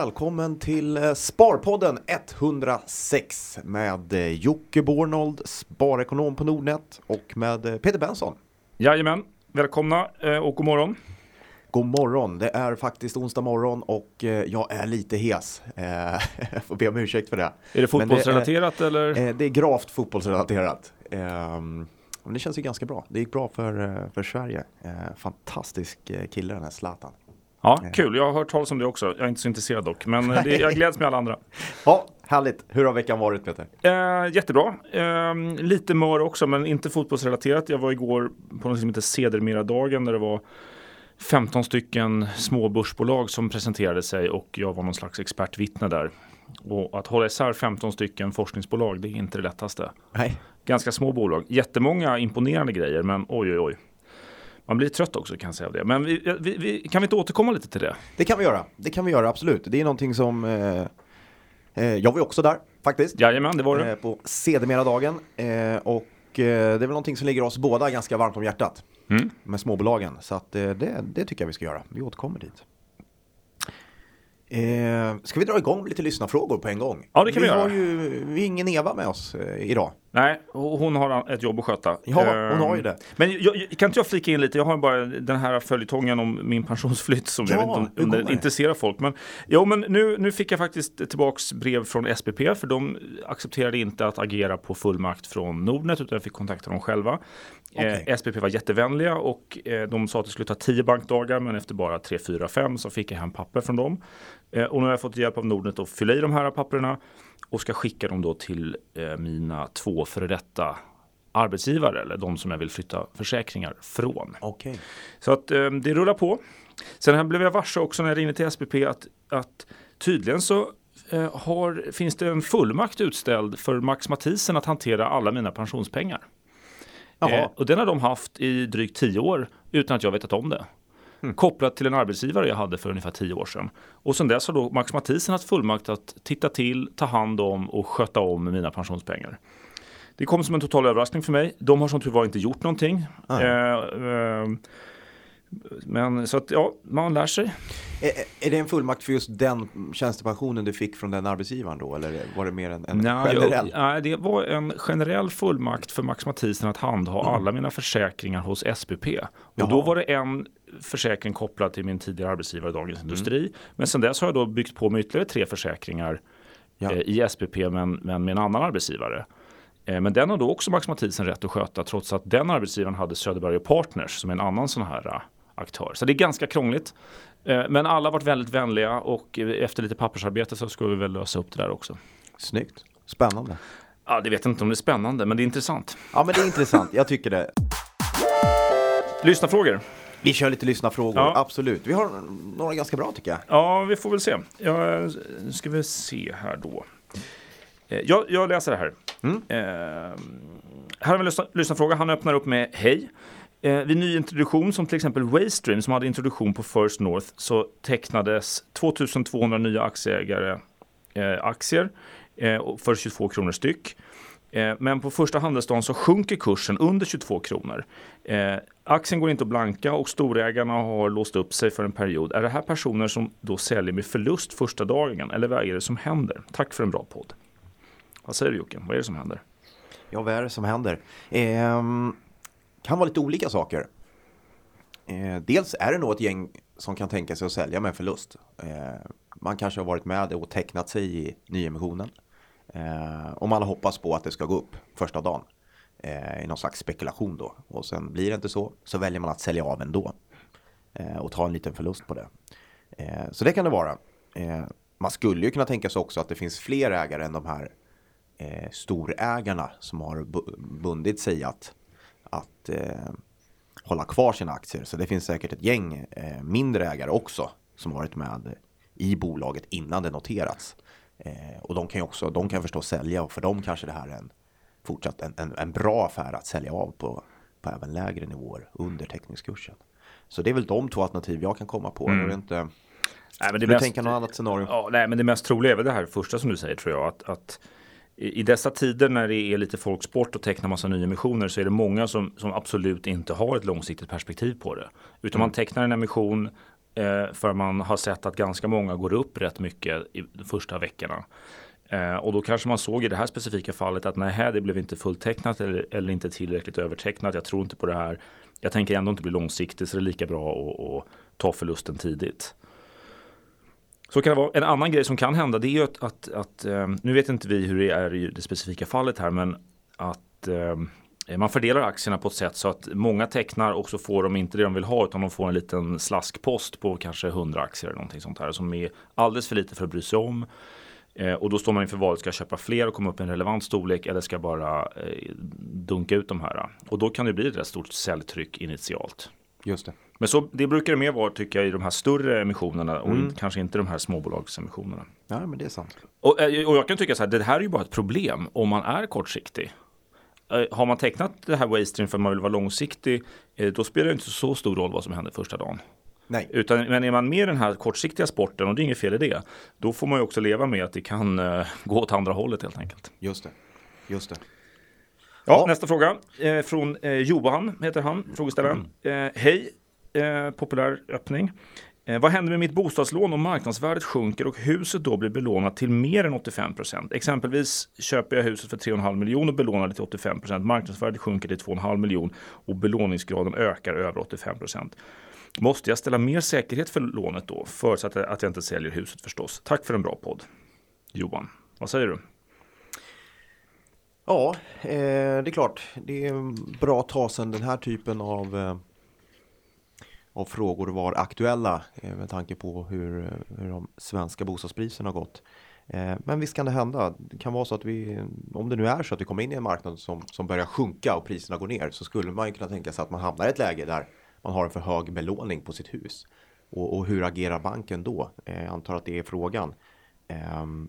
Välkommen till eh, Sparpodden 106 med eh, Jocke Bornold, sparekonom på Nordnet och med eh, Peter Benson. Jajamän, välkomna och god morgon. God morgon, det är faktiskt onsdag morgon och jag är lite hes. Jag får be om ursäkt för det. Är det fotbollsrelaterat eller? Eh, Det är gravt fotbollsrelaterat. Ehm, Men det känns ju ganska bra. Det gick bra för, för Sverige. Fantastisk kille den här Zlatan. Ja, kul. Jag har hört talas om det också. Jag är inte så intresserad dock, men eh, det, jag gläds med alla andra. Ja, härligt. Hur har veckan varit Peter? Eh, jättebra. Eh, lite mör också, men inte fotbollsrelaterat. Jag var igår på något som heter Sedermera-dagen där det var 15 stycken små börsbolag som presenterade sig och jag var någon slags expertvittne där. Och att hålla isär 15 stycken forskningsbolag, det är inte det lättaste. Nej. Ganska små bolag. Jättemånga imponerande grejer, men oj, oj, oj. Man blir trött också kan jag säga av det. Men vi, vi, vi, kan vi inte återkomma lite till det? Det kan vi göra. Det kan vi göra, absolut. Det är någonting som... Eh, eh, jag var ju också där, faktiskt. Jajamän, det var det. Eh, på sedermera-dagen. Eh, och eh, det är väl någonting som ligger oss båda ganska varmt om hjärtat. Mm. Med småbolagen. Så att, det, det tycker jag vi ska göra. Vi återkommer dit. Eh, ska vi dra igång lite lyssnarfrågor på en gång? Ja, det kan vi vi göra. Har ju, vi har ingen Eva med oss eh, idag. Nej, hon har ett jobb att sköta. Ja, hon har ju det. Men jag, kan inte jag flika in lite? Jag har bara den här följetongen om min pensionsflytt som Ja, jag vet inte om, det intresserar folk. Men, jo, men nu, nu fick jag faktiskt tillbaks brev från SPP för de accepterade inte att agera på fullmakt från Nordnet utan jag fick kontakta dem själva. Okej. Eh, SPP var jättevänliga och eh, de sa att det skulle ta 10 bankdagar men efter bara 3, 4, 5 så fick jag hem papper från dem. Eh, och nu har jag fått hjälp av Nordnet att fylla i de här papperna och ska skicka dem då till eh, mina två före detta arbetsgivare eller de som jag vill flytta försäkringar från. Okej. Så att eh, det rullar på. Sen här blev jag varse också när jag ringde till SPP att, att tydligen så eh, har, finns det en fullmakt utställd för Max Mathisen att hantera alla mina pensionspengar. Eh, och den har de haft i drygt tio år utan att jag vetat om det. Kopplat till en arbetsgivare jag hade för ungefär tio år sedan. Och sen dess har då Max Mathisen haft fullmakt att titta till, ta hand om och sköta om mina pensionspengar. Det kom som en total överraskning för mig. De har som tur var inte gjort någonting. Nej. Eh, eh, men så att ja, man lär sig. Är, är det en fullmakt för just den tjänstepensionen du fick från den arbetsgivaren då? Eller var det mer en, en Nej, generell? jag, nej, det var en generell fullmakt för Max Mathisen att handha alla mina försäkringar hos SPP. Och då Mm. Jaha. var det en försäkring kopplad till min tidigare arbetsgivare Dagens Mm. Industri. Men sen dess har jag då byggt på med ytterligare tre försäkringar Ja. eh, i SPP men, men med en annan arbetsgivare. Eh, men den har då också Max Mathisen rätt att sköta trots att den arbetsgivaren hade Söderberg Partners som är en annan sån här eh, aktör. Så det är ganska krångligt. Eh, men alla har varit väldigt vänliga och eh, efter lite pappersarbete så ska vi väl lösa upp det där också. Snyggt. Spännande. Ja, det vet jag inte om det är spännande, men det är intressant. Ja men det är intressant, jag tycker det. Lyssnarfrågor? Vi kör lite lyssnarfrågor, Ja. absolut. Vi har några ganska bra tycker jag. Ja, vi får väl se. Ja, nu ska vi se här då. Eh, Jag, jag läser det här. Eh, här har vi en lyssna, lyssnarfråga. Han öppnar upp med Hej. Eh, vid nyintroduktion som till exempel Waystream som hade introduktion på First North så tecknades 2200 nya aktieägare eh, aktier eh, för 22 kronor styck. Eh, Men på första handelsdagen så sjunker kursen under 22 kronor. Eh, aktien går inte att blanka och storägarna har låst upp sig för en period. Är det här personer som då säljer med förlust första dagen eller vad är det som händer? Tack för en bra podd. Vad säger du Jocke? Vad är det som händer? Ja, vad är det som händer? Ehm, kan vara lite olika saker. Eh, dels är det nog ett gäng som kan tänka sig att sälja med förlust. Eh, man kanske har varit med och tecknat sig i nyemissionen. Eh, och man hoppas på att det ska gå upp första dagen. Eh, I någon slags spekulation då. Och sen blir det inte så, så väljer man att sälja av ändå. Eh, och ta en liten förlust på det. Eh, så det kan det vara. Eh, man skulle ju kunna tänka sig också att det finns fler ägare än de här eh, storägarna som har bundit sig att, att eh, hålla kvar sina aktier. Så det finns säkert ett gäng eh, mindre ägare också som varit med i bolaget innan det noterats. Eh, och de kan ju också, de kan förstås sälja och för dem kanske det här är en fortsatt en, en, en bra affär att sälja av på, på även lägre nivåer under teckningskursen. Så det är väl de två alternativ jag kan komma på. Mm. Är inte, Nej, men det du mest- tänka något annat scenario? Ja, nej, men det mest troliga är väl det här första som du säger tror jag. Att, att i dessa tider när det är lite folksport och teckna massa nyemissioner så är det många som, som absolut inte har ett långsiktigt perspektiv på det. Utan man tecknar en emission Eh, för man har sett att ganska många går upp rätt mycket i de första veckorna. Eh, och då kanske man såg i det här specifika fallet att nej, det blev inte fulltecknat eller, eller inte tillräckligt övertecknat. Jag tror inte på det här. Jag tänker ändå inte bli långsiktig så det är lika bra att, att ta förlusten tidigt. Så kan det vara. En annan grej som kan hända det är ju att, att, att ehm, nu vet inte vi hur det är i det specifika fallet här men att ehm, man fördelar aktierna på ett sätt så att många tecknar och så får de inte det de vill ha utan de får en liten slaskpost på kanske 100 aktier eller någonting sånt här som är alldeles för lite för att bry sig om. Eh, och då står man inför valet, ska jag köpa fler och komma upp i en relevant storlek eller ska jag bara eh, dunka ut de här? Och då kan det bli ett rätt stort säljtryck initialt. Just det. Men så, det brukar det mer vara tycker jag i de här större emissionerna och mm. kanske inte de här småbolagsemissionerna. Ja, men det är sant. Och, eh, och jag kan tycka så här, det här är ju bara ett problem om man är kortsiktig. Eh, har man tecknat det här wastering för att man vill vara långsiktig, eh, då spelar det inte så stor roll vad som händer första dagen. Nej. Utan, men är man med i den här kortsiktiga sporten, och det är inget fel i det, då får man ju också leva med att det kan gå åt andra hållet helt enkelt. Just det. Just det. Ja. Nästa fråga eh, från eh, Johan, heter han, frågeställaren. Mm. Eh, hej, eh, populär öppning. Eh, vad händer med mitt bostadslån om marknadsvärdet sjunker och huset då blir belånat till mer än 85 procent? Exempelvis köper jag huset för 3,5 miljoner och belånar det till 85 procent. Marknadsvärdet sjunker till 2,5 miljoner och belåningsgraden ökar över 85 procent. Måste jag ställa mer säkerhet för lånet då? Förutsatt att jag inte säljer huset förstås. Tack för en bra podd. Johan, vad säger du? Ja, eh, det är klart. Det är bra att ta sedan den här typen av, eh, av frågor var aktuella eh, med tanke på hur, hur de svenska bostadspriserna har gått. Eh, men visst kan det hända. Det kan vara så att vi, om det nu är så att vi kommer in i en marknad som, som börjar sjunka och priserna går ner så skulle man ju kunna tänka sig att man hamnar i ett läge där man har en för hög belåning på sitt hus. Och, och hur agerar banken då? Eh, jag antar att det är frågan. Ehm,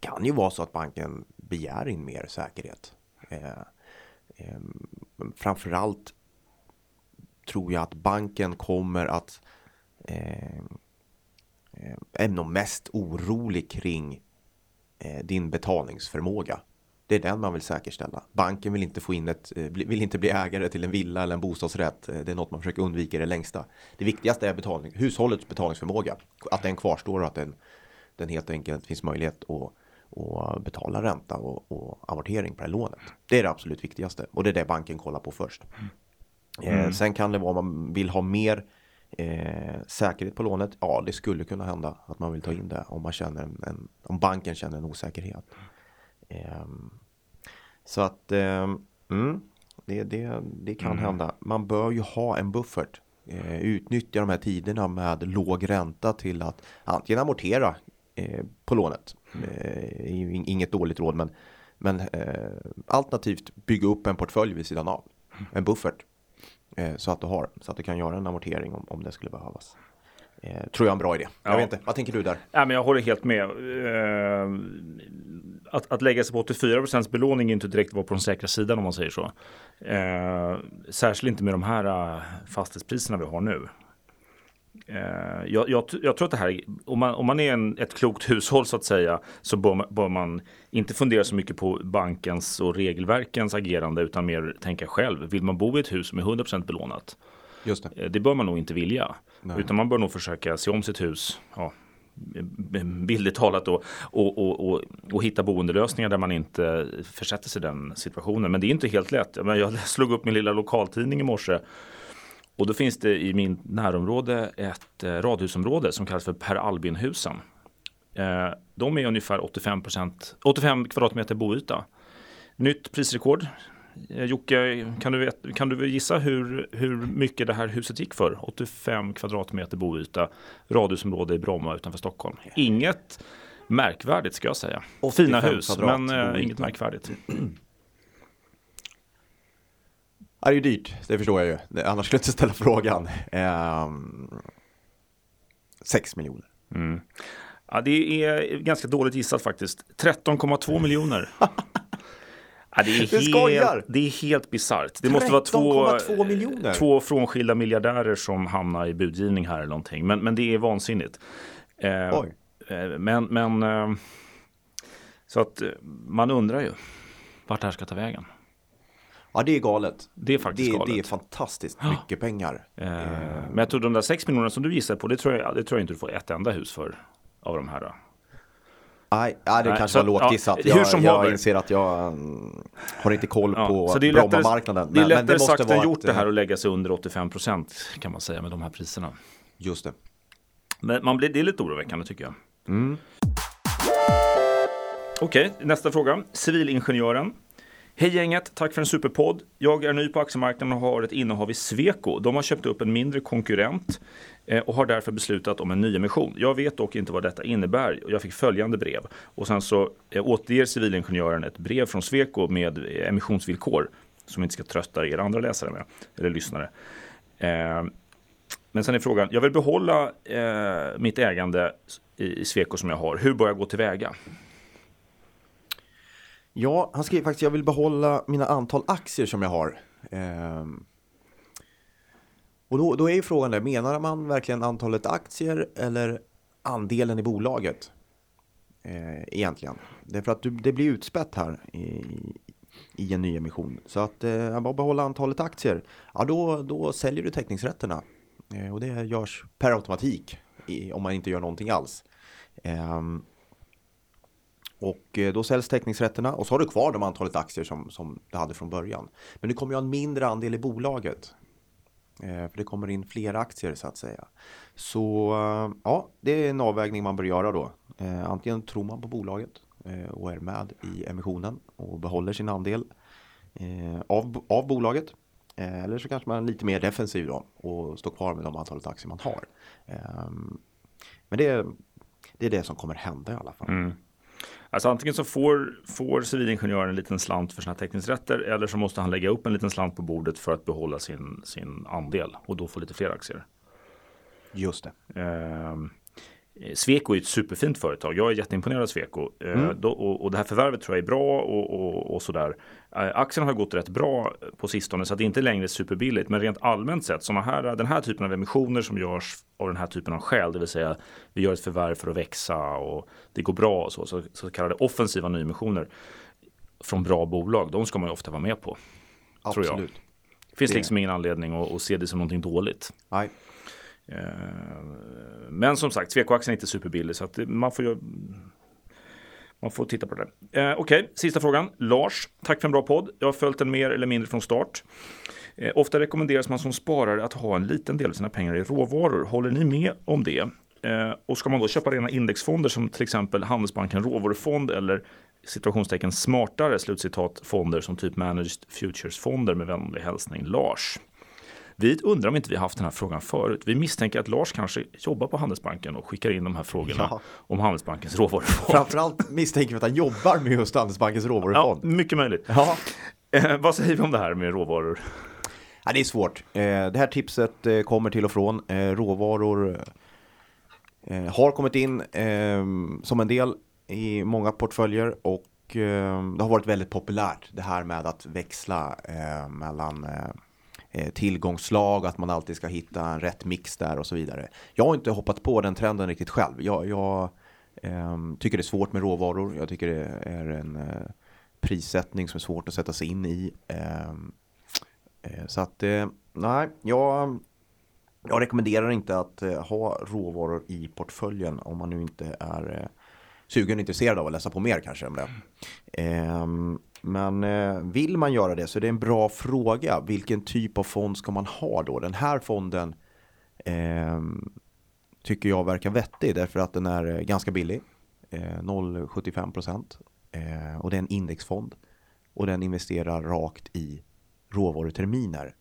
kan ju vara så att banken begär in mer säkerhet. Eh, eh, framförallt tror jag att banken kommer att eh, eh är nog mest orolig kring eh, din betalningsförmåga. Det är den man vill säkerställa. Banken vill inte få in ett, eh, vill inte bli ägare till en villa eller en bostadsrätt. Eh, det är något man försöker undvika i det längsta. Det viktigaste är betalning, hushållets betalningsförmåga. Att den kvarstår och att den, den helt enkelt finns möjlighet att, att betala ränta och, och amortering på det lånet. Det är det absolut viktigaste och det är det banken kollar på först. Eh, mm. Eh, sen kan det vara om man vill ha mer eh, säkerhet på lånet. Ja, det skulle kunna hända att man vill ta in det om man känner en, en om banken känner en osäkerhet. Ehm, så att ehm, mm, det, det, det kan mm. hända. Man bör ju ha en buffert. Eh, utnyttja de här tiderna med låg ränta till att antingen amortera eh, på lånet. Eh, inget dåligt råd men, men alternativt bygga upp en portfölj vid sidan av. En buffert. så att du har, så att du kan göra en amortering om, om det skulle behövas. Eh, tror jag är en bra idé. Jag ja. vet inte, vad tänker du där? Ja, men jag håller helt med. Eh, att, att lägga sig på 84% belåning är inte direkt att vara på den säkra sidan om man säger så. Eh, särskilt inte med de här fastighetspriserna vi har nu. Eh, jag, jag, jag, tror att det här, om man, om man är en, ett klokt hushåll så att säga, så bör man, bör man, inte fundera så mycket på bankens och regelverkens agerande utan mer tänka själv. Vill man bo i ett hus som är 100% belånat? Just det. Eh, det bör man nog inte vilja. Nej. Utan man bör nog försöka se om sitt hus. Ja, bildligt talat då, och, och, och, och, hitta boendelösningar där man inte försätter sig i den situationen. Men det är inte helt lätt. Jag slog upp min lilla lokaltidning i morse och då finns det i min närområde ett eh, radhusområde som kallas för Per Albinhusen. Eh, de är ungefär 85%, 85 kvadratmeter boyta. Nytt prisrekord Eh, Jocke, kan du, kan du gissa hur, hur mycket det här huset gick för? 85 kvadratmeter boyta, radhusområde i Bromma utanför Stockholm. Inget märkvärdigt ska jag säga. Fina hus, men äh, inget märkvärdigt. Det är ju dyrt, det förstår jag ju. Annars skulle jag inte ställa frågan. Ehm, 6 miljoner. Mm. Ja, det är ganska dåligt gissat faktiskt. 13,2 miljoner. Ja, det, är helt, det är helt bisarrt. Det måste vara två, två frånskilda miljardärer som hamnar i budgivning här eller någonting. Men, men det är vansinnigt. Eh, Oj. Eh, men, men eh, så att eh, man undrar ju vart det här ska ta vägen. Ja, det är galet. Det är faktiskt det, galet. det är fantastiskt mycket pengar. Eh, men jag tror de där 6 miljonerna som du gissar på, det tror, jag, det tror jag inte du får ett enda hus för av de här. Då. Nej, nej, det Nej, kanske så- var lågt ja, gissat. hur Jag, som jag inser att jag mm, har inte koll Ja, på så det är lättare, Bromma-marknaden. det är Men- men lättare måste sagt än gjort ett, det här eh, att lägga sig under 85 procent kan man säga med de här priserna. Just det. Men man blir, det är lite oroväckande tycker jag. Mm. Okej, nästa fråga. Civilingenjören. Hej gänget, tack för en superpodd. Jag är ny på aktiemarknaden och har ett innehav i Sweco. De har köpt upp en mindre konkurrent eh, och har därför beslutat om en nyemission. Jag vet dock inte vad detta innebär. Jag fick följande brev och sen så eh, återger civilingenjören ett brev från Sweco med eh, emissionsvillkor som inte ska trötta er andra läsare med eller lyssnare. Men sen är frågan, jag vill behålla mitt ägande i, i Sweco som jag har. Hur bör jag gå tillväga? Ja, han skriver faktiskt jag vill behålla mina antal aktier som jag har. Ehm. Och då, då är ju frågan där, menar man verkligen antalet aktier eller andelen i bolaget? Eh, egentligen. Därför att du, det blir utspätt här i, i en ny emission. Så att eh, bara behålla antalet aktier, ja då, då säljer du teckningsrätterna. Eh, och det görs per automatik i, om man inte gör någonting alls. Ehm. Och eh, då säljs teckningsrätterna och så har du kvar de antalet aktier som, som du hade från början. Men du kommer ju ha en mindre andel i bolaget. Eh, för det kommer in fler aktier så att säga. Så eh, ja, det är en avvägning man bör göra då. Antingen tror man på bolaget och är med i emissionen och behåller sin andel av, av bolaget. Eller så kanske man är lite mer defensiv då och står kvar med de antalet aktier man har. Ehm, men det, det är det som kommer hända i alla fall. Mm. Alltså antingen så får, får civilingenjören en liten slant för sina teckningsrätter eller så måste han lägga upp en liten slant på bordet för att behålla sin, sin andel och då få lite fler aktier. Just det. Eh, Sweco är ett superfint företag. Jag är jätteimponerad av Sweco. Eh, då, och, och det här förvärvet tror jag är bra och, och, och sådär. Eh, aktien har gått rätt bra på sistone så det inte längre är superbilligt. Men rent allmänt sett, såna här, den här typen av emissioner som görs av den här typen av skäl, det vill säga vi gör ett förvärv för att växa och det går bra och så, så, så kallade offensiva nyemissioner från bra bolag, de ska man ju ofta vara med på. Tror jag. Absolut. Det finns Det- liksom ingen anledning att, att se det som någonting dåligt. Nej. Eh, men som sagt, Sweco-aktien är inte superbillig så att man får ju man får titta på det. Eh, Okej, sista frågan. Lars, tack för en bra podd. Jag har följt den mer eller mindre från start. Eh, ofta rekommenderas man som sparare att ha en liten del av sina pengar i råvaror. Håller ni med om det? Eh, och ska man då köpa rena indexfonder som till exempel Handelsbanken råvarufond eller situationstecken smartare slutcitat fonder som typ Managed Futures-fonder med vänlig hälsning Lars. Vi undrar om inte vi haft den här frågan förut. Vi misstänker att Lars kanske jobbar på Handelsbanken och skickar in de här frågorna Ja. om Handelsbankens råvarufond. Framförallt misstänker vi att han jobbar med just Handelsbankens Ja, råvarufond. mycket möjligt. Ja. Eh, vad säger vi om det här med råvaror? ja, det är svårt. Eh, det här tipset eh, kommer till och från. Eh, råvaror eh, har kommit in eh, som en del i många portföljer och eh, det har varit väldigt populärt det här med att växla eh, mellan Eh, tillgångslag, tillgångsslag, att man alltid ska hitta en rätt mix där och så vidare. Jag har inte hoppat på den trenden riktigt själv. Jag, jag ehm, tycker det är svårt med råvaror. Jag tycker det är en eh, prissättning som är svårt att sätta sig in i. Ehm, eh, så att, eh, nej, jag, jag rekommenderar inte att eh, ha råvaror i portföljen om man nu inte är eh, sugen och intresserad av att läsa på mer kanske om det. Ehm, men eh, vill man göra det så är det en bra fråga. Vilken typ av fond ska man ha då? Den här fonden eh, tycker jag verkar vettig därför att den är eh, ganska billig. Eh, 0,75 procent. Eh, och det är en indexfond. Och den investerar rakt i råvaruterminer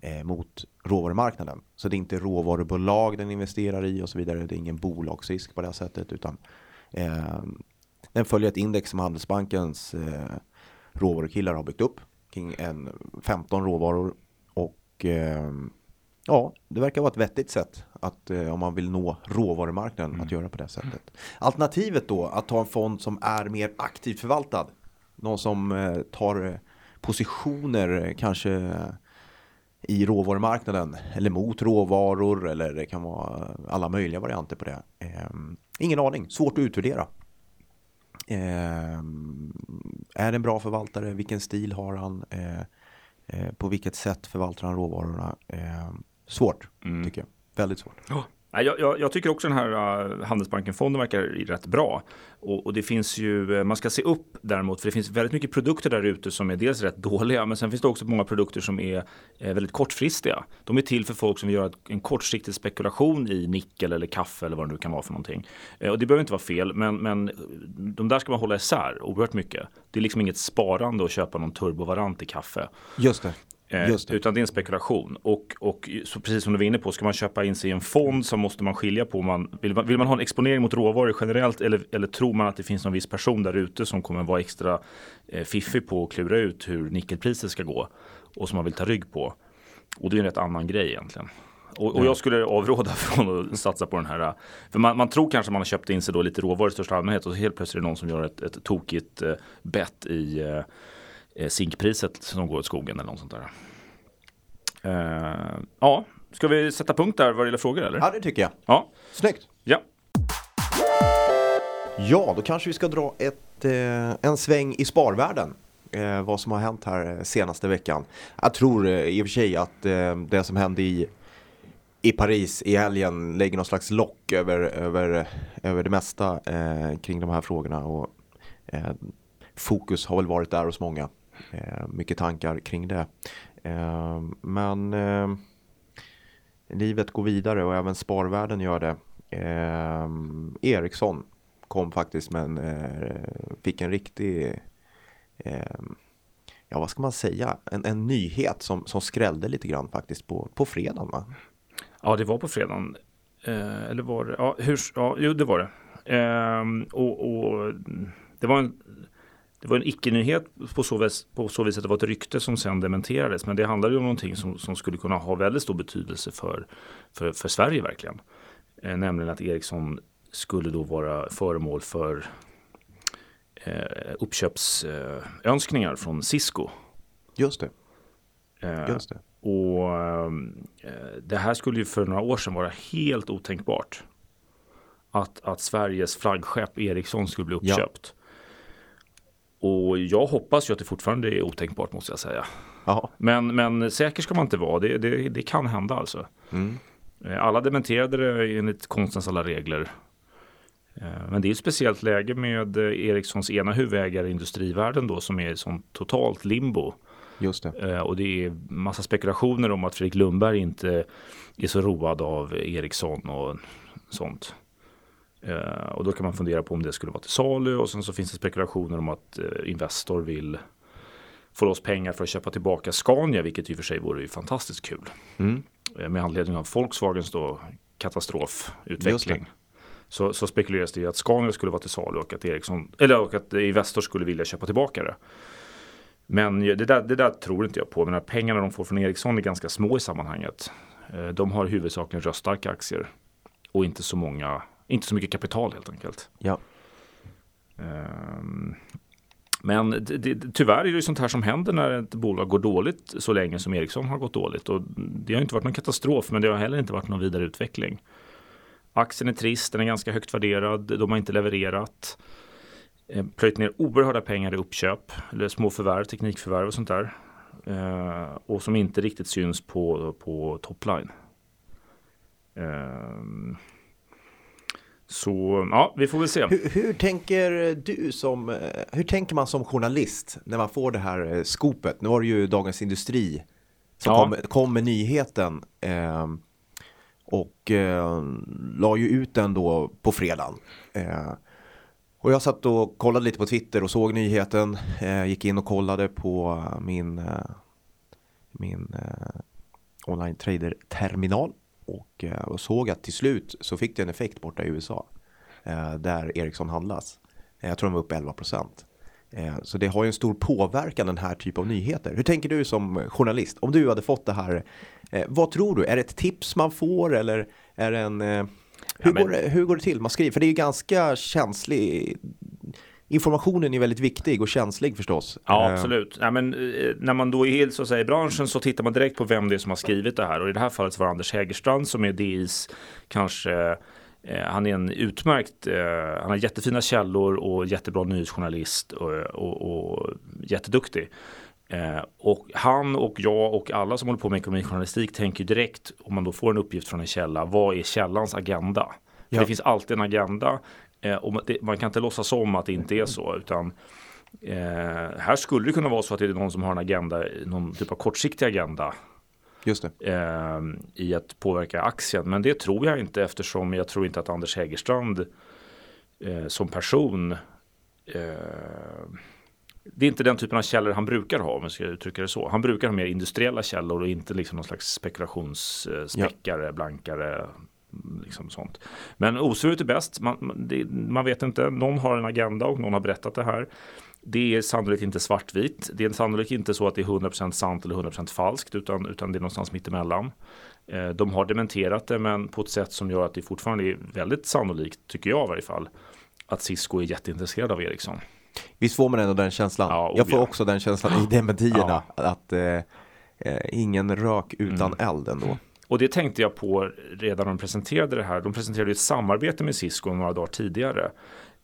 eh, mot råvarumarknaden. Så det är inte råvarubolag den investerar i och så vidare. Det är ingen bolagsrisk på det här sättet utan eh, den följer ett index som Handelsbankens eh, råvarukillar har byggt upp kring en 15 råvaror och eh, ja, det verkar vara ett vettigt sätt att eh, om man vill nå råvarumarknaden att göra på det sättet. Alternativet då att ta en fond som är mer aktivt förvaltad. Någon som eh, tar eh, positioner kanske i råvarumarknaden eller mot råvaror eller det kan vara alla möjliga varianter på det. Eh, ingen aning, svårt att utvärdera. Eh, är det en bra förvaltare? Vilken stil har han? Eh, Eh, på vilket sätt förvaltar han råvarorna? Eh, svårt, mm. tycker jag. Väldigt svårt. Oh. Jag, jag, jag, tycker också den här äh, Handelsbanken-fonden verkar rätt bra. Och, och, det finns ju, äh, man ska se upp däremot, för det finns väldigt mycket produkter där ute som är dels rätt dåliga, men sen finns det också många produkter som är äh, väldigt kortfristiga. De är till för folk som vill göra en kortsiktig spekulation i nickel eller kaffe eller vad det nu kan vara för någonting. och det behöver inte vara fel, men, men de där ska man hålla isär oerhört mycket. Det är liksom inget sparande att köpa någon turbovarant i kaffe. Just det. Eh. Utan det är en spekulation. Och, och så precis som du var inne på, ska man köpa in sig i en fond så måste man skilja på, man, vill, man, vill man ha en exponering mot råvaror generellt eller, eller tror man att det finns någon viss person där ute som kommer vara extra eh, fiffig på att klura ut hur nickelpriset ska gå och som man vill ta rygg på. Och det är en rätt annan grej egentligen. Och, och, jag skulle avråda från att satsa på den här. För man, man, tror kanske man har köpt in sig då lite råvaror i största allmänhet och så helt plötsligt är det någon som gör ett, ett tokigt eh, bett i eh, zinkpriset som går åt skogen eller något sånt där. Uh, ja, ska vi sätta punkt där vad det gäller frågor eller? Ja, det tycker jag. Ja. Snyggt. Ja. Ja, då kanske vi ska dra ett, eh, en sväng i sparvärlden. Eh, vad som har hänt här eh, senaste veckan. Jag tror eh, i och för sig att eh, det som hände i, i Paris i helgen lägger någon slags lock över, över, över det mesta kring de här frågorna. Och, fokus har väl varit där hos många. Eh, mycket tankar kring det. Eh, men eh, livet går vidare och även sparvärlden gör det. Eh, Ericsson kom faktiskt med en, eh, fick en riktig ja vad ska man säga, en, en nyhet som, som skrällde lite grann faktiskt på, på fredagen va? Ja det var på fredagen. Eh, eller var det, ja, hur, ja jo det var det. Eh, och, och, det var en det var en icke-nyhet på så, vis, på så vis att det var ett rykte som sen dementerades. Men det handlade ju om någonting som, som skulle kunna ha väldigt stor betydelse för, för, för Sverige verkligen. Eh, nämligen att Ericsson skulle då vara föremål för eh, uppköpsönskningar eh, från Cisco. Just det. Eh, Just det. Och eh, det här skulle ju för några år sedan vara helt otänkbart. Att, att Sveriges flaggskepp Ericsson skulle bli uppköpt. Ja. Och jag hoppas ju att det fortfarande är otänkbart måste jag säga. Men, men säker ska man inte vara, det, det, det kan hända alltså. Mm. Eh, alla dementerade det enligt konstens alla regler. Eh, men det är ett speciellt läge med Ericssons ena huvudägare Industrivärden då som är sånt totalt limbo. Just det. Eh, och det är massa spekulationer om att Fredrik Lundberg inte är så road av Ericsson och sånt. Eh, och då kan man fundera på om det skulle vara till salu och sen så finns det spekulationer om att eh, Investor vill få loss pengar för att köpa tillbaka Scania, vilket i och för sig vore ju fantastiskt kul. Mm. Eh, med anledning av Volkswagens då katastrofutveckling. Så, så spekuleras det i att Scania skulle vara till salu och att Ericsson, eller och att Investor skulle vilja köpa tillbaka det. Men det där, det där tror inte jag på. Men pengarna de får från Ericsson är ganska små i sammanhanget. De har huvudsakligen röststarka aktier och inte så många inte så mycket kapital helt enkelt. Ja. Um, men det, det, tyvärr är det sånt här som händer när ett bolag går dåligt så länge som Ericsson har gått dåligt. Och det har inte varit någon katastrof men det har heller inte varit någon vidare utveckling. Aktien är trist, den är ganska högt värderad, de har inte levererat. Eh, plöjt ner oerhörda pengar i uppköp, eller små förvärv, teknikförvärv och sånt där. Eh, och som inte riktigt syns på, på topline. Eh, så ja, vi får väl se. Hur, hur, tänker du som, eh, hur tänker man som journalist när man får det här eh, skopet? Nu var det ju Dagens Industri som ja. kom, kom med nyheten eh, och eh, la ju ut den då på fredagen. Eh, och jag satt och kollade lite på Twitter och såg nyheten, eh, gick in och kollade på min, min online trader terminal och, eh, och såg att till slut så fick det en effekt borta i USA eh, där Ericsson handlas. Eh, jag tror de var uppe 11 procent. Så det har ju en stor påverkan den här typen av nyheter. Hur tänker du som journalist? Om du hade fått det här, vad tror du? Är det ett tips man får eller är det en... Hur, ja, men... går, det, hur går det till? Man skriver, för det är ju ganska känslig informationen är väldigt viktig och känslig förstås. Ja, absolut. Ja, men, eh, när man då är så säga, i branschen så tittar man direkt på vem det är som har skrivit det här. Och i det här fallet var det Anders Hägerstrand som är DIs kanske eh, han är en utmärkt, eh, han har jättefina källor och jättebra nyhetsjournalist och, och, och jätteduktig. Eh, och han och jag och alla som håller på med ekonomijournalistik tänker direkt om man då får en uppgift från en källa. Vad är källans agenda? Ja. det finns alltid en agenda eh, och man, det, man kan inte låtsas om att det inte är så utan eh, här skulle det kunna vara så att det är någon som har en agenda, någon typ av kortsiktig agenda Just det. eh, i att påverka aktien. Men det tror jag inte eftersom jag tror inte att Anders Hägerstrand eh, som person eh, det är inte den typen av källor han brukar ha om jag ska uttrycka det så. Han brukar ha mer industriella källor och inte liksom någon slags spekulationsspäckare, blankare. Liksom sånt. Men osvuret är bäst. Man, det, man vet inte. Någon har en agenda och någon har berättat det här. Det är sannolikt inte svartvitt. Det är sannolikt inte så att det är 100% sant eller 100% falskt utan, utan det är någonstans mittemellan. Eh, de har dementerat det men på ett sätt som gör att det fortfarande är väldigt sannolikt, tycker jag i varje fall, att Cisco är jätteintresserad av Ericsson. Visst får man ändå den känslan? Ja, jag får ja. också den känslan i dementierna. Att eh, eh, ingen rök utan Mm. eld ändå. Och det tänkte jag på redan när de presenterade det här. De presenterade ett samarbete med Cisco några dagar tidigare.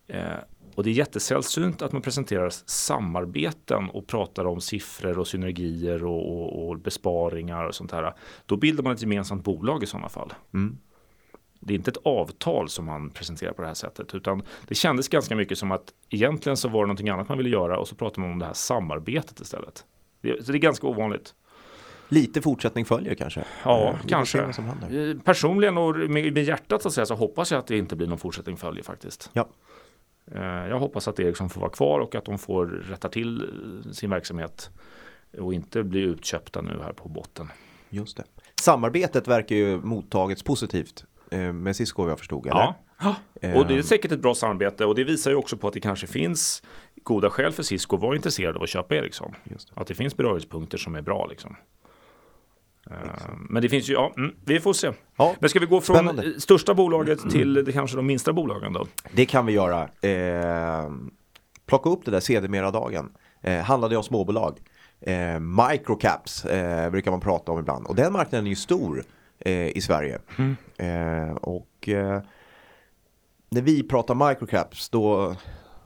Eh, och det är jättesällsynt att man presenterar samarbeten och pratar om siffror och synergier och, och, och besparingar och sånt här. Då bildar man ett gemensamt bolag i sådana fall. Mm. Det är inte ett avtal som man presenterar på det här sättet utan det kändes ganska mycket som att egentligen så var det någonting annat man ville göra och så pratar man om det här samarbetet istället. Det, så det är ganska ovanligt. Lite fortsättning följer kanske. Ja, Eh, kanske. Eh, Personligen och med, med hjärtat så, att säga, så hoppas jag att det inte blir någon fortsättning följer faktiskt. Ja. Eh, Jag hoppas att Ericsson får vara kvar och att de får rätta till sin verksamhet och inte bli utköpta nu här på botten. Just det. Samarbetet verkar ju mottagits positivt med Cisco vad jag förstod. Eller? Ja. Och det är säkert ett bra samarbete och det visar ju också på att det kanske finns goda skäl för Cisco att vara intresserad av att köpa Ericsson. Att det finns beröringspunkter som är bra liksom. Men det finns ju, ja, mm, vi får se. Ja, Men ska vi gå från Spännande. största bolaget till det kanske de minsta bolagen då? det kan vi göra. Eh, plocka upp det där sedermera dagen. Eh, handlade om småbolag. Eh, microcaps eh, brukar man prata om ibland. Och den marknaden är ju stor eh, i Sverige. Eh, och eh, när vi pratar microcaps då,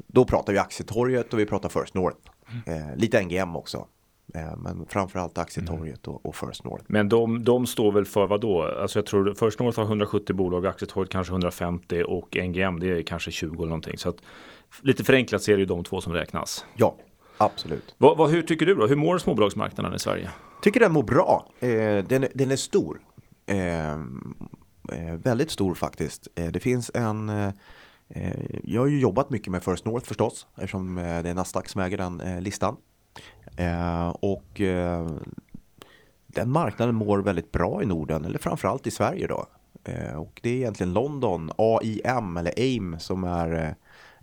då pratar vi aktietorget och vi pratar First North. Eh, lite NGM också. Eh, men framförallt aktietorget och, och First North. Men de, de står väl för vad då? Alltså jag tror First North har 170 bolag, Aktietorget kanske 150 och NGM det är kanske 20 eller någonting. Så att, lite förenklat så är det ju de två som räknas. Ja, absolut. Vad, vad, hur tycker du då? Hur mår småbolagsmarknaden i Sverige? Tycker den mår bra. Eh, den, den är stor. Eh, eh, väldigt stor faktiskt. Eh, det finns en... Eh, jag har ju jobbat mycket med First North förstås. Eftersom det är Nasdaq som äger den listan. Eh, och eh, den marknaden mår väldigt bra i Norden. Eller framförallt i Sverige då. Eh, och det är egentligen London, AIM eller AIM som är, eh,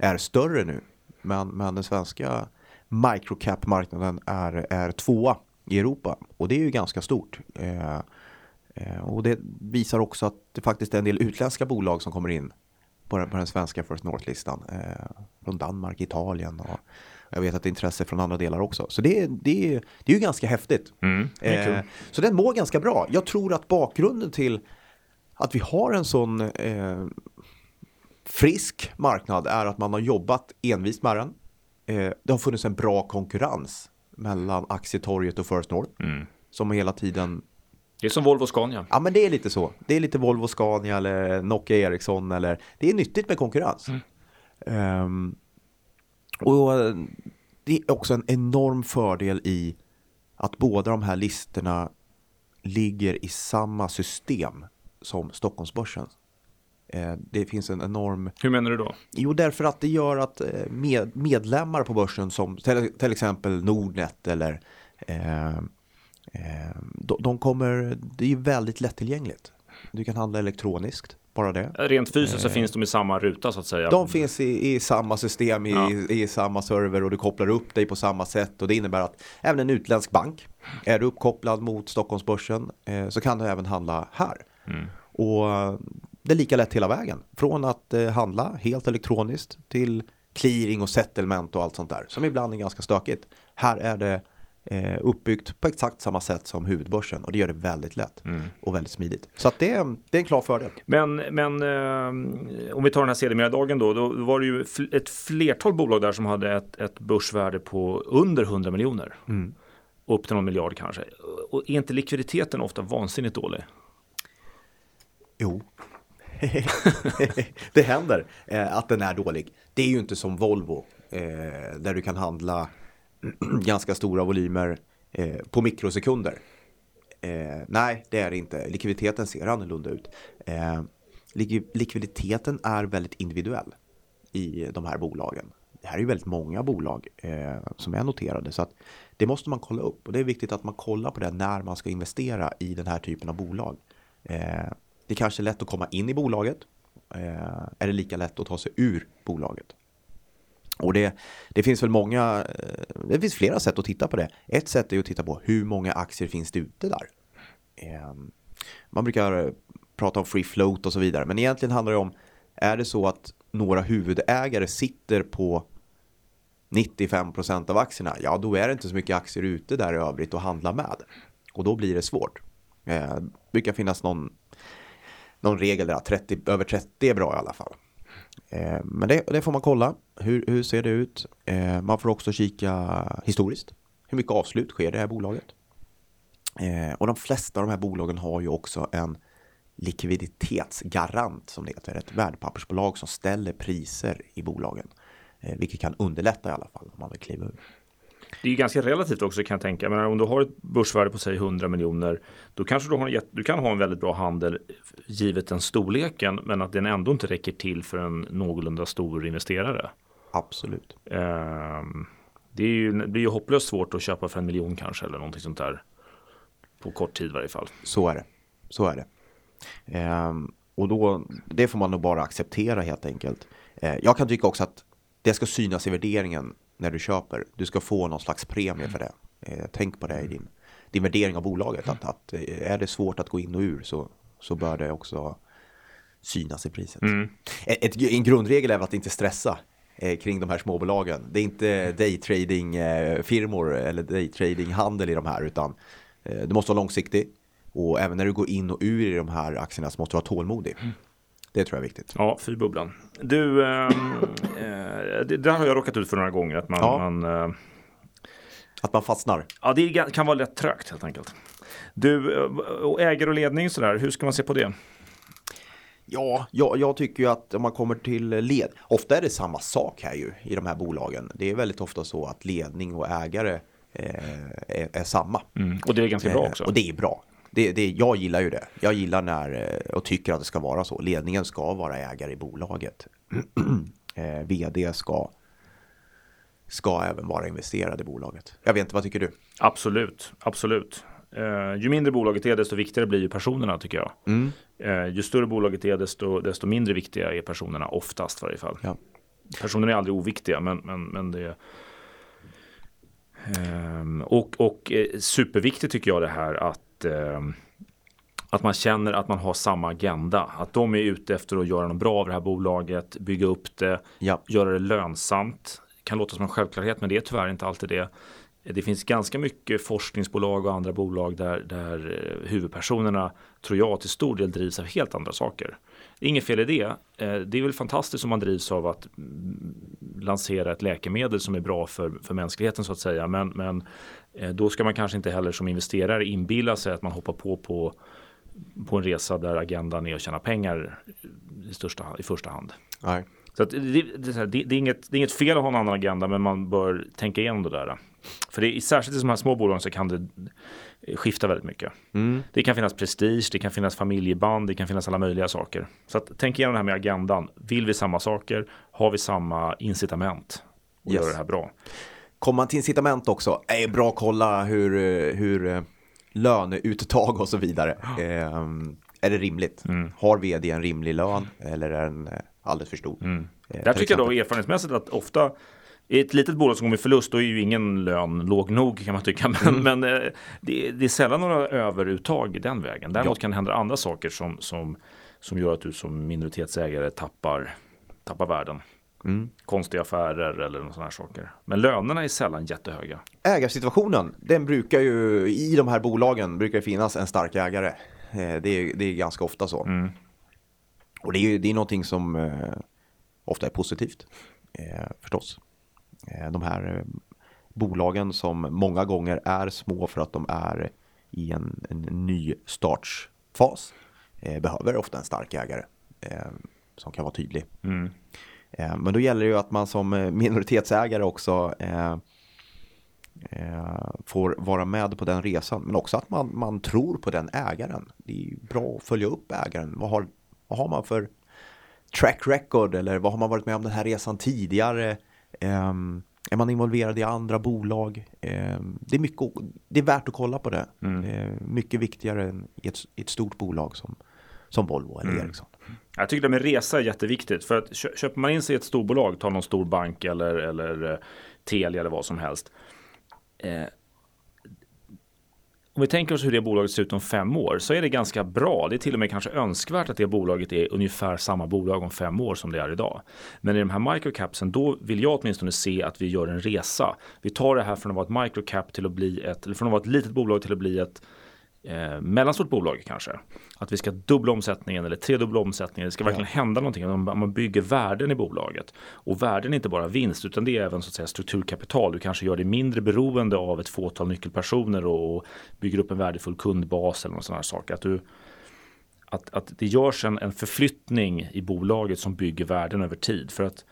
är större nu. Men, men den svenska microcap-marknaden är, är tvåa i Europa. Och det är ju ganska stort. Eh, eh, och det visar också att det faktiskt är en del utländska bolag som kommer in på den, på den svenska First North-listan. Eh, från Danmark, Italien och jag vet att det är intresse från andra delar också. Så det, är- det, det är ju ganska häftigt. Mm. Eh, så den mår ganska bra. Jag tror att bakgrunden till att vi har en sån eh, frisk marknad är att man har jobbat envist med den. Eh, det har funnits en bra konkurrens mellan aktietorget och First North. Mm. Som hela tiden, Det är som Volvo Scania. ja men det är lite så. Det är lite Volvo Scania eller Nokia Ericsson eller det är nyttigt med konkurrens. Ehm, och eh, det är också en enorm fördel i att båda de här listorna ligger i samma system som Stockholmsbörsen. Eh, Det finns en enorm Hur menar du då? Jo, därför att det gör att eh, med, medlemmar på börsen som till, till exempel Nordnet eller eh, de, de kommer, det är ju väldigt lättillgängligt. Du kan handla elektroniskt, bara det. Rent fysiskt så finns de i samma ruta så att säga. De finns i, i samma system, i, Ja. i samma server och du kopplar upp dig på samma sätt. Och det innebär att även en utländsk bank, är du uppkopplad mot Stockholmsbörsen eh, så kan du även handla här. Mm. Och eh, det är lika lätt hela vägen. Från att eh, handla helt elektroniskt till clearing och settlement och allt sånt där. Som ibland är ganska stökigt. Här är det eh, uppbyggt på exakt samma sätt som huvudbörsen. Och det gör det väldigt lätt Mm. och väldigt smidigt. Så att det, är, det är en klar fördel. Men, men eh, om vi tar den här sedermera dagen då, då var det ju ett flertal bolag där som hade ett, ett börsvärde på under 100 miljoner. upp till någon miljard kanske. Och är inte likviditeten ofta vansinnigt dålig? Jo, det händer eh, att den är dålig. Det är ju inte som Volvo eh, där du kan handla ganska stora volymer eh, på mikrosekunder. Eh, nej, det är det inte. Likviditeten ser annorlunda ut. Eh, likviditeten är väldigt individuell i de här bolagen. Det här är ju väldigt många bolag eh, som är noterade så att det måste man kolla upp och det är viktigt att man kollar på det när man ska investera i den här typen av bolag. Eh, det kanske är lätt att komma in i bolaget. Eh, är det lika lätt att ta sig ur bolaget? Och det, det finns väl många, eh, det finns flera sätt att titta på det. Ett sätt är att titta på hur många aktier finns det ute där. Ehm, man brukar eh, prata om free float och så vidare, men egentligen handlar det om, är det så att några huvudägare sitter på 95% av aktierna, ja då är det inte så mycket aktier ute där i övrigt att handla med. Och då blir det svårt. Det brukar finnas någon, någon regel där, 30, över 30 är bra i alla fall. Eh, men det, det, får man kolla. Hur, hur ser det ut? Eh, man får också kika historiskt. Hur mycket avslut sker i det här bolaget? Eh, och de flesta av de här bolagen har ju också en likviditetsgarant som det heter. Ett värdepappersbolag som ställer priser i bolagen. Eh, vilket kan underlätta i alla fall om man vill kliva ur. Det är ganska relativt också kan jag tänka. Men om du har ett börsvärde på säg 100 miljoner. Då kanske du, har, du kan ha en väldigt bra handel givet den storleken. Men att den ändå inte räcker till för en någorlunda stor investerare. Absolut. Um, det, är ju, det blir ju hopplöst svårt att köpa för en miljon kanske eller någonting sånt där. På kort tid i varje fall. Så är det. Så är det. Um, och då, det får man nog bara acceptera helt enkelt. Uh, jag kan tycka också att det ska synas i värderingen när du köper. Du ska få någon slags premie för det. Eh, tänk på det i din, din värdering av bolaget. Att, att eh, är det svårt att gå in och ur så, så bör det också synas i priset. Mm. Ett, en grundregel är väl att inte stressa eh, kring de här småbolagen. Det är inte daytrading-firmor eller daytrading-handel i de här utan du måste vara långsiktig. Och även när du går in och ur i de här aktierna så måste du vara tålmodig. Mm. Det tror jag är viktigt. Ja, fy bubblan. Du, äh, det där har jag råkat ut för några gånger. Att man, ja. man äh, att man fastnar? Ja, det kan vara lätt trögt helt enkelt. Du, eh, och ägare och ledning sådär, hur ska man se på det? Ja, jag, jag, tycker ju att om man kommer till led, ofta är det samma sak här ju i de här bolagen. Det är väldigt ofta så att ledning och ägare eh, är, är, samma. Mm. Och det är ganska bra också. och det är bra det, det, jag gillar ju det. Jag gillar när eh, och tycker att det ska vara så. Ledningen ska vara ägare i bolaget. eh, vd ska, ska även vara investerad i bolaget. Jag vet inte, vad tycker du? Absolut, absolut. Eh, ju mindre bolaget är desto viktigare blir ju personerna tycker jag. Mm. Eh, ju större bolaget är desto, desto mindre viktiga är personerna oftast i varje fall. Ja. Personerna är aldrig oviktiga men, men, men det och, och eh, superviktigt tycker jag det här att att, eh, att man känner att man har samma agenda. Att de är ute efter att göra något bra av det här bolaget, bygga upp det, ja. göra det lönsamt. Kan låta som en självklarhet men det är tyvärr inte alltid det. Det finns ganska mycket forskningsbolag och andra bolag där, där eh, huvudpersonerna tror jag till stor del drivs av helt andra saker. Inget fel i det. Eh, det är väl fantastiskt om man drivs av att lansera ett läkemedel som är bra för, för mänskligheten så att säga. Men, men eh, då ska man kanske inte heller som investerare inbilla sig att man hoppar på på, på en resa där agendan är att tjäna pengar i, största, i första hand. Nej. Så det, det, det, det, är inget, det är inget fel att ha en annan agenda men man bör tänka igenom det där. För det är, särskilt i de här små bolagen så kan det skifta väldigt mycket. Mm. Det kan finnas prestige, det kan finnas familjeband, det kan finnas alla möjliga saker. Så att, tänk igenom det här med agendan. Vill vi samma saker? Har vi samma incitament? Och yes. göra det här bra. Kommer man till incitament också, är bra att kolla hur, hur eh, löneuttag och så vidare. Eh, är det rimligt? Mm. Har vd en rimlig lön eller är den eh, alldeles för stor? Mm. Eh, Där tycker jag då erfarenhetsmässigt att ofta i ett litet bolag som går med förlust då är ju ingen lön låg nog kan man tycka. Men, mm. men eh, det, det, är sällan några överuttag den vägen. Däremot ja. kan det hända andra saker som, som, som gör att du som minoritetsägare tappar, tappar värden. Mm. Konstiga affärer eller sådana här saker. Men lönerna är sällan jättehöga. Ägarsituationen, den brukar ju i de här bolagen brukar finnas en stark ägare. Eh, det är, det är ganska ofta så. Mm. Och det är det är någonting som eh, ofta är positivt förstås. Eh, de här eh, bolagen som många gånger är små för att de är i en, en ny startsfas eh, behöver ofta en stark ägare som kan vara tydlig. Mm. Men då gäller det ju att man som minoritetsägare också får vara med på den resan. Men också att man, man tror på den ägaren. Det är bra att följa upp ägaren. Vad har, vad har man för track record eller vad har man varit med om den här resan tidigare? Um, är man involverad i andra bolag? Um, det, är mycket, det är värt att kolla på det. Mm. Uh, mycket viktigare än i ett, i ett, stort bolag som, som Volvo eller mm. Ericsson. Jag tycker det med resa är jätteviktigt. För att köper man in sig i ett storbolag, ta någon stor bank eller, eller uh, Telia eller vad som helst. Om vi tänker oss hur det bolaget ser ut om fem år så är det ganska bra. Det är till och med kanske önskvärt att det bolaget är ungefär samma bolag om fem år som det är idag. Men i de här microcapsen då vill jag åtminstone se att vi gör en resa. Vi tar det här från att vara ett microcap till att bli ett, eller från att vara ett litet bolag till att bli ett eh, mellanstort bolag kanske. Att vi ska dubbla omsättningen eller tredubbla omsättningen. Det ska verkligen hända någonting. Man, man bygger värden i bolaget. Och värden är inte bara vinst utan det är även så att säga, strukturkapital. Du kanske gör det mindre beroende av ett fåtal nyckelpersoner och, och bygger upp en värdefull kundbas eller sådana saker. Att, du, att, att det görs en, en förflyttning i bolaget som bygger värden över tid. För att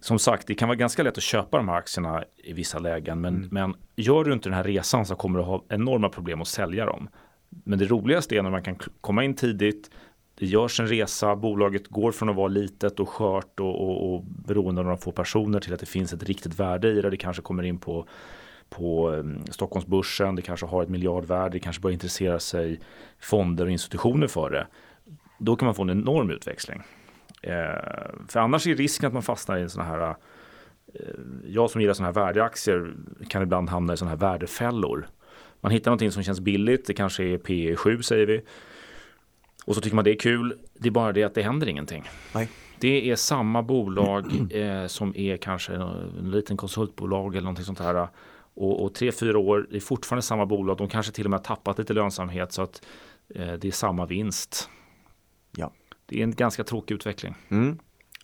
som sagt, det kan vara ganska lätt att köpa de här aktierna i vissa lägen. Men, mm. men gör du inte den här resan så kommer du ha enorma problem att sälja dem. Men det roligaste är när man kan komma in tidigt. Det görs en resa, bolaget går från att vara litet och skört och, och, och beroende av några få personer till att det finns ett riktigt värde i det. Det kanske kommer in på, på um, Stockholmsbörsen, det kanske har ett miljardvärde, det kanske börjar intressera sig fonder och institutioner för det. Då kan man få en enorm utväxling. Eh, för annars är risken att man fastnar i en sån här eh, jag som gillar sådana här värdeaktier kan ibland hamna i sådana här värdefällor. Man hittar någonting som känns billigt, det kanske är P 7 säger vi. Och så tycker man det är kul. Det är bara det att det händer ingenting. Nej. Det är samma bolag eh, som är kanske en liten konsultbolag eller någonting sånt här. Och, och tre, fyra år, det är fortfarande samma bolag. De kanske till och med har tappat lite lönsamhet så att eh, det är samma vinst. Det är en ganska tråkig utveckling. Mm.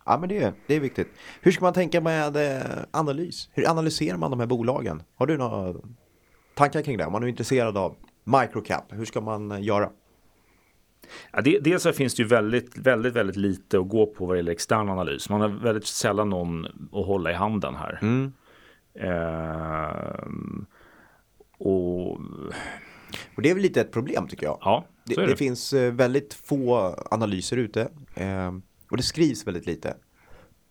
Ja, men det är, det är viktigt. Hur ska man tänka med eh, analys? Hur analyserar man de här bolagen? Har du några tankar kring det? Om man är intresserad av microcap, hur ska man eh, göra? Ja, det, dels så finns det ju väldigt, väldigt, väldigt lite att gå på vad gäller extern analys. Man har väldigt sällan någon att hålla i handen här. Mm. Eh, och... och det är väl lite ett problem tycker jag. Ja. Det, det. det, finns eh, väldigt få analyser ute eh, och det skrivs väldigt lite.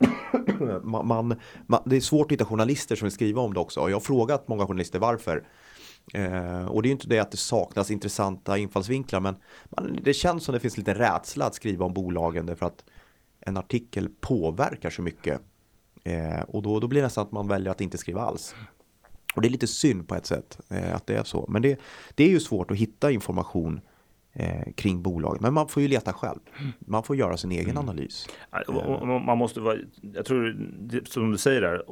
man, man, man, det är svårt att hitta journalister som vill skriva om det också. Jag har frågat många journalister varför. Eh, och det är inte det att det saknas intressanta infallsvinklar men man, det känns som det finns lite rädsla att skriva om bolagen därför att en artikel påverkar så mycket. Eh, och då, då blir det nästan att man väljer att inte skriva alls. Och det är lite synd på ett sätt eh, att det är så. Men det, det är ju svårt att hitta information eh, kring bolaget. Men man får ju leta själv. Man får göra sin egen mm. analys. Man måste vara, jag tror, som du säger där,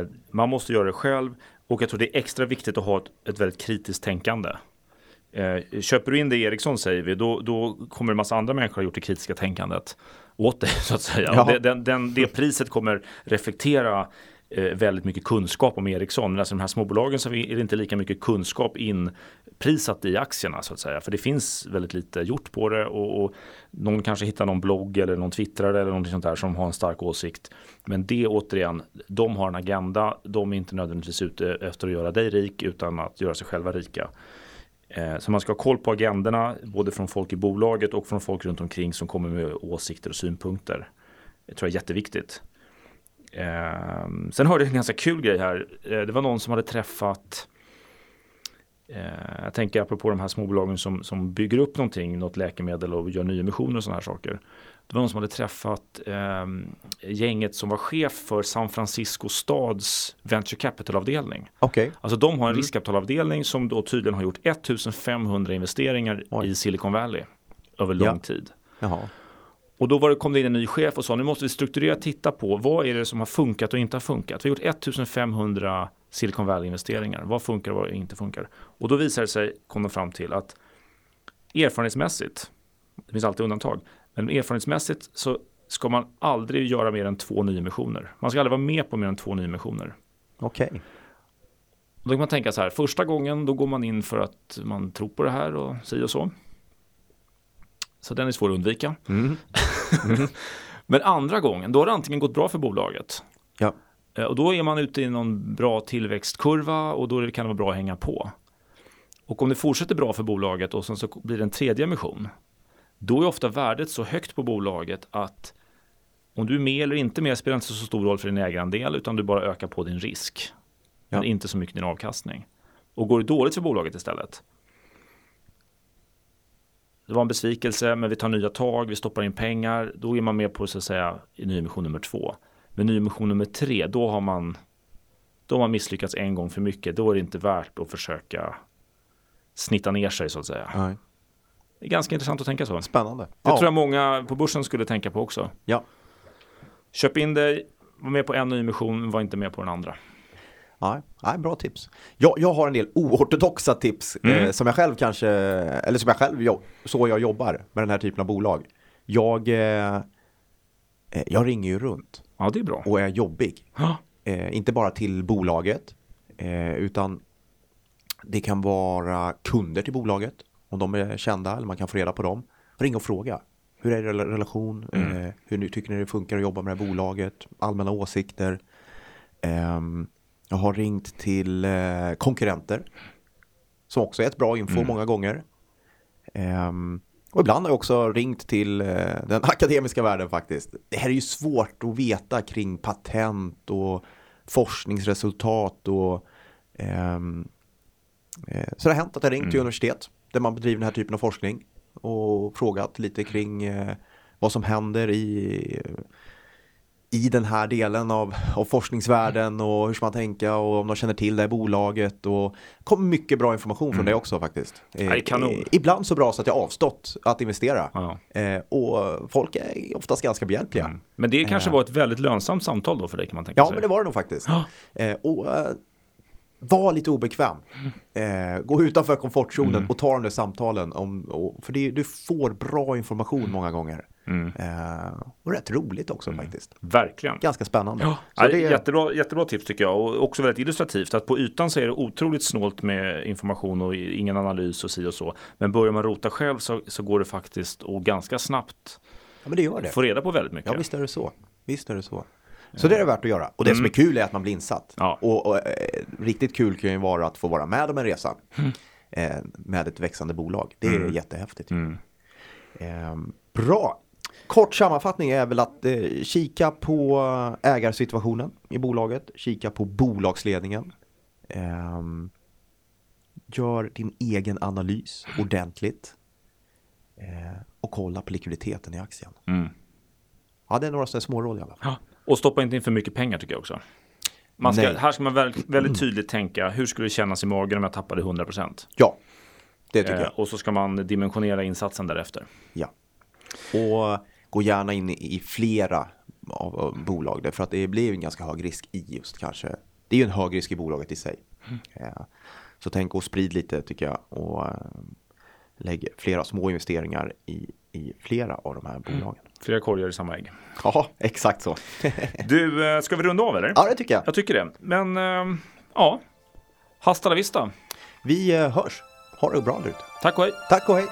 eh, man måste göra det själv. Och jag tror det är extra viktigt att ha ett, ett väldigt kritiskt tänkande. Eh, köper du in det Ericsson säger vi, då, då kommer en massa andra människor ha gjort det kritiska tänkandet åt dig så att säga. Ja. Det, den, den, det priset kommer reflektera eh, Eh, väldigt mycket kunskap om Ericsson. Men alltså de här småbolagen så är det inte lika mycket kunskap inprisat i aktierna så att säga. För det finns väldigt lite gjort på det och, och någon kanske hittar någon blogg eller någon twittrare eller något sånt där som har en stark åsikt. Men det återigen, de har en agenda. De är inte nödvändigtvis ute efter att göra dig rik utan att göra sig själva rika. Eh, så man ska ha koll på agendorna både från folk i bolaget och från folk runt omkring som kommer med åsikter och synpunkter. Det tror jag är jätteviktigt. Eh, sen hörde jag en ganska kul grej här. Eh, det var någon som hade träffat eh, jag tänker apropå de här småbolagen som, som bygger upp någonting, något läkemedel och gör nyemissioner och sådana här saker. Det var någon som hade träffat eh, gänget som var chef för San Francisco stads venture capital-avdelning. Okay. Alltså de har en mm. riskkapitalavdelning som då tydligen har gjort 1500 investeringar Oj. i Silicon Valley över lång ja. tid. Jaha. Och då var det, kom det in en ny chef och sa nu måste vi strukturerat titta på vad är det som har funkat och inte har funkat. Vi har gjort 1500 Silicon Valley-investeringar. Vad funkar och vad inte funkar. Och då visar det sig, kom de fram till att erfarenhetsmässigt, det finns alltid undantag, men erfarenhetsmässigt så ska man aldrig göra mer än två nyemissioner. Man ska aldrig vara med på mer än två nyemissioner. Okej. Okay. då kan man tänka så här, första gången då går man in för att man tror på det här och si och så. Så den är svår att undvika. Mm. Men andra gången, då har det antingen gått bra för bolaget. Ja. Eh, Och då är man ute i någon bra tillväxtkurva och då kan det vara bra att hänga på. Och om det fortsätter bra för bolaget och sen så blir det en tredje emission. Då är ofta värdet så högt på bolaget att om du är med eller inte med spelar inte så stor roll för din ägarandel utan du bara ökar på din risk. Men Ja. inte så mycket din avkastning. Och går det dåligt för bolaget istället. Det var en besvikelse men vi tar nya tag, vi stoppar in pengar. Då är man med på så att säga i nyemission nummer två. Men nyemission nummer tre, då har man då har man misslyckats en gång för mycket. Då är det inte värt att försöka snitta ner sig så att säga. Nej. Det är ganska intressant att tänka så. Det Spännande. tror jag många på börsen skulle tänka på också. Ja. Köp in dig, var med på en nyemission, var inte med på den andra. Nej, nej, bra tips. Jag, jag har en del oortodoxa tips Mm. eh, som jag själv kanske, eller som jag själv, jo- så jag jobbar med den här typen av bolag. Jag, eh, eh, jag ringer ju runt Ja, det är bra. och är jobbig. Eh, inte bara till bolaget, eh, utan det kan vara kunder till bolaget, om de är kända eller man kan få reda på dem. Ring och fråga. Hur är er rela- relation? Eh, hur tycker ni det funkar att jobba med det här bolaget? Allmänna åsikter. Ehm, jag har ringt till eh, konkurrenter. Som också är ett bra info många gånger. Ehm, och ibland har jag också ringt till eh, den akademiska världen faktiskt. Det här är ju svårt att veta kring patent och forskningsresultat och ehm, eh, så det har hänt att jag ringt till universitet där man bedriver den här typen av forskning och frågat lite kring eh, vad som händer i i den här delen av, av forskningsvärlden och hur ska man tänka och om de känner till det här bolaget och kom mycket bra information från det också faktiskt. Ja, det är kanon. Eh, Ibland så bra så att jag avstått att investera. Ja. Eh, och folk är oftast ganska behjälpliga. Men det kanske var ett väldigt lönsamt samtal då för dig kan man tänka Ja, sig. men det var det nog faktiskt. Ja. Eh, och eh, var lite obekväm. Eh, gå utanför komfortzonen Mm. och ta de där samtalen. Om, och, för det, du får bra information många gånger. Mm. Eh, och rätt roligt också faktiskt. Verkligen. Ganska spännande. Ja, Så det är jättebra, jättebra tips tycker jag och också väldigt illustrativt att på ytan så är det otroligt snålt med information och ingen analys och si och så. Men börjar man rota själv så, så går det faktiskt och ganska snabbt ja, men det gör det. få reda på väldigt mycket. Ja, visst är det så. Visst är det så. Så det är det värt att göra. Och det som är kul är att man blir insatt. Ja. Och, och eh, riktigt kul kan ju vara att få vara med om en resa. Eh, med ett växande bolag. Det är jättehäftigt. Mm. Eh, bra. Kort sammanfattning är väl att eh, kika på ägarsituationen i bolaget. Kika på bolagsledningen. Eh, gör din egen analys ordentligt. Eh, och kolla på likviditeten i aktien. Mm. Ja, det är några sådana små råd i alla fall. Ja. Och stoppa inte in för mycket pengar tycker jag också. Ska, här ska man väldigt, väldigt tydligt tänka hur skulle det kännas i magen om jag tappade 100%? Ja, det tycker Eh, jag. och så ska man dimensionera insatsen därefter. Ja. Och gå gärna in i flera av, av bolag. För att det blir en ganska hög risk i just kanske. Det är ju en hög risk i bolaget i sig. Ja. Så tänk och sprid lite tycker jag. Och eh, lägg flera små investeringar i, i flera av de här bolagen. Flera korgar i samma ägg. Ja, exakt så. Du, eh, ska vi runda av eller? ja, det tycker jag. Jag tycker det. Men eh, ja, hasta la vista. Vi eh, hörs. Ha det bra där ute. Tack och hej. Tack och hej.